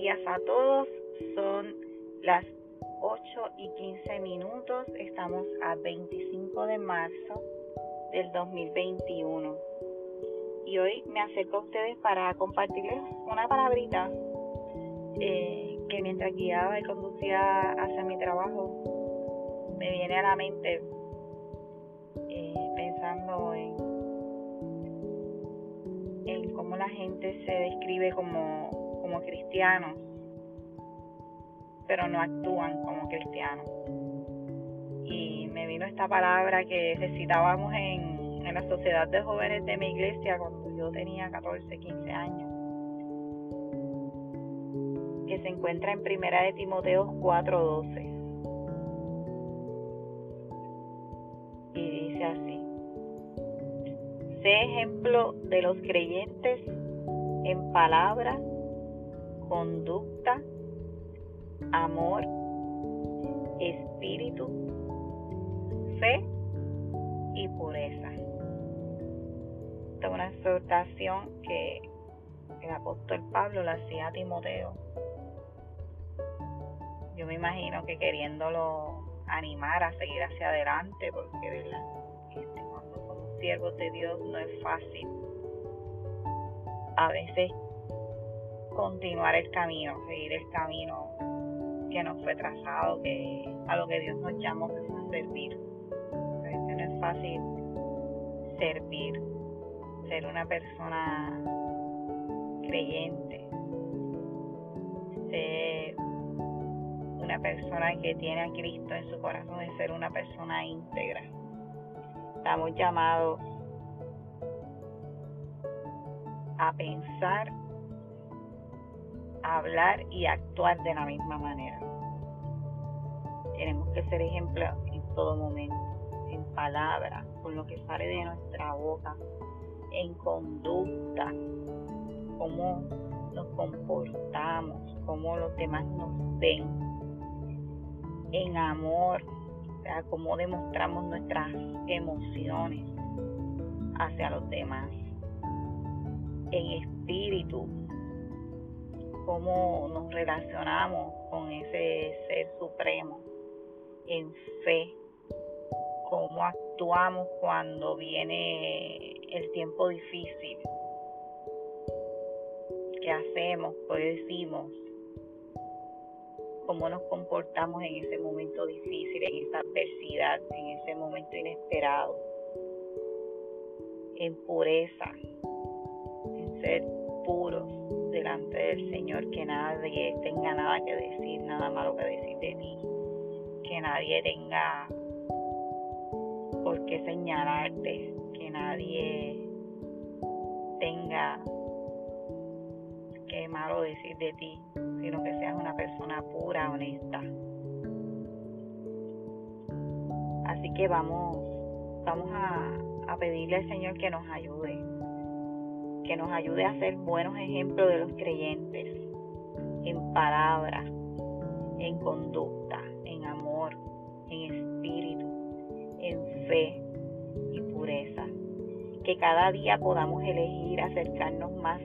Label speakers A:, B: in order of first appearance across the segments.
A: días a todos. Son las 8 y 15 minutos. Estamos a 25 de marzo del 2021. Y hoy me acerco a ustedes para compartirles una palabrita eh, que mientras guiaba y conducía hacia mi trabajo me viene a la mente eh, pensando en, en cómo la gente se describe como como cristianos, pero no actúan como cristianos. Y me vino esta palabra que recitábamos en, en la sociedad de jóvenes de mi iglesia cuando yo tenía 14, 15 años, que se encuentra en Primera de Timoteo 4:12. Y dice así, sé ejemplo de los creyentes en palabras conducta, amor, espíritu, fe y pureza. Esta es una exhortación que el apóstol Pablo le hacía a Timoteo. Yo me imagino que queriéndolo animar a seguir hacia adelante, porque ¿verdad? Este, cuando somos siervos de Dios no es fácil. A veces continuar el camino, seguir el camino que nos fue trazado, que a lo que Dios nos llamó que es servir. no es fácil servir, ser una persona creyente, ser una persona que tiene a Cristo en su corazón, es ser una persona íntegra. Estamos llamados a pensar hablar y actuar de la misma manera. Tenemos que ser ejemplo en todo momento, en palabras, con lo que sale de nuestra boca, en conducta, cómo nos comportamos, cómo los demás nos ven, en amor, cómo demostramos nuestras emociones hacia los demás, en espíritu, cómo nos relacionamos con ese ser supremo en fe, cómo actuamos cuando viene el tiempo difícil, qué hacemos, qué decimos, cómo nos comportamos en ese momento difícil, en esa adversidad, en ese momento inesperado, en pureza, en ser delante del Señor, que nadie tenga nada que decir, nada malo que decir de ti, que nadie tenga por qué señalarte, que nadie tenga qué malo decir de ti, sino que seas una persona pura, honesta. Así que vamos, vamos a, a pedirle al Señor que nos ayude que nos ayude a ser buenos ejemplos de los creyentes en palabras, en conducta, en amor, en espíritu, en fe y pureza. Que cada día podamos elegir acercarnos más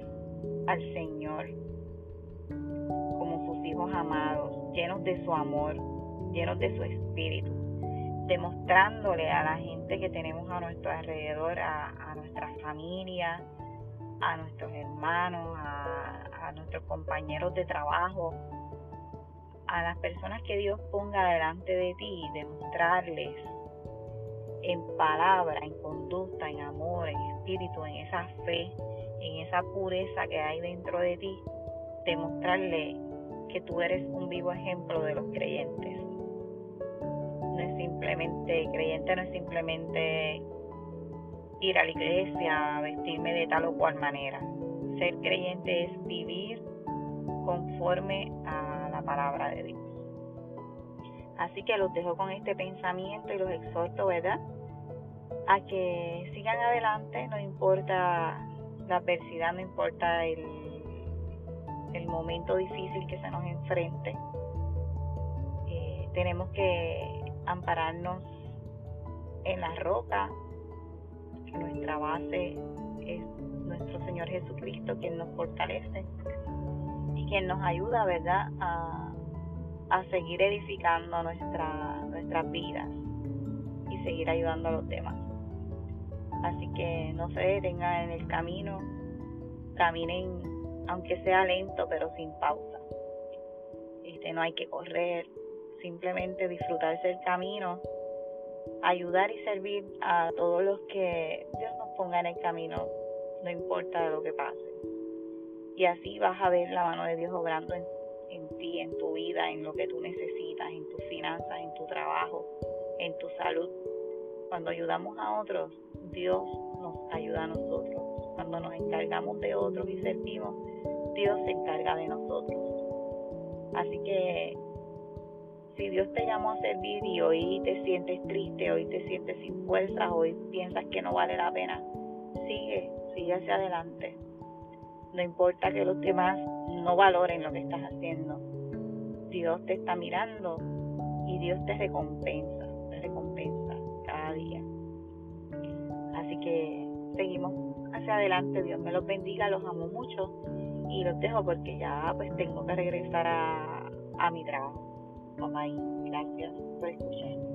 A: al Señor como sus hijos amados, llenos de su amor, llenos de su espíritu, demostrándole a la gente que tenemos a nuestro alrededor, a, a nuestra familia, a nuestros hermanos, a, nuestros compañeros de trabajo, a las personas que Dios ponga delante de ti, demostrarles en palabra, en conducta, en amor, en espíritu, en esa fe, en esa pureza que hay dentro de ti, demostrarle que tú eres un vivo ejemplo de los creyentes. No es simplemente, creyente no es simplemente ir a la iglesia, vestirme de tal o cual manera. Ser creyente es vivir conforme a la palabra de Dios. Así que los dejo con este pensamiento y los exhorto, ¿verdad? A que sigan adelante, no importa la adversidad, no importa el, el momento difícil que se nos enfrente. Eh, tenemos que ampararnos en la roca, nuestra base es nuestro Señor Jesucristo quien nos fortalece y quien nos ayuda, ¿verdad?, a, a seguir edificando nuestra, nuestras vidas y seguir ayudando a los demás. Así que no se detengan en el camino, caminen aunque sea lento pero sin pausa. Este, no hay que correr, simplemente disfrutarse el camino, ayudar y servir a todos los que en el camino, no importa lo que pase. Y así vas a ver la mano de Dios obrando en, en ti, en tu vida, en lo que tú necesitas, en tus finanzas, en tu trabajo, en tu salud. Cuando ayudamos a otros, Dios nos ayuda a nosotros. Cuando nos encargamos de otros y servimos, Dios se encarga de nosotros. Así que si Dios te llamó a servir y hoy te sientes triste, hoy te sientes sin fuerza, hoy piensas que no vale la pena, sigue, sigue hacia adelante. No importa que los demás no valoren lo que estás haciendo. Dios te está mirando y Dios te recompensa, te recompensa cada día. Así que seguimos hacia adelante. Dios me los bendiga, los amo mucho y los dejo porque ya pues tengo que regresar a, a mi trabajo. Bye. Gracias por escuchar.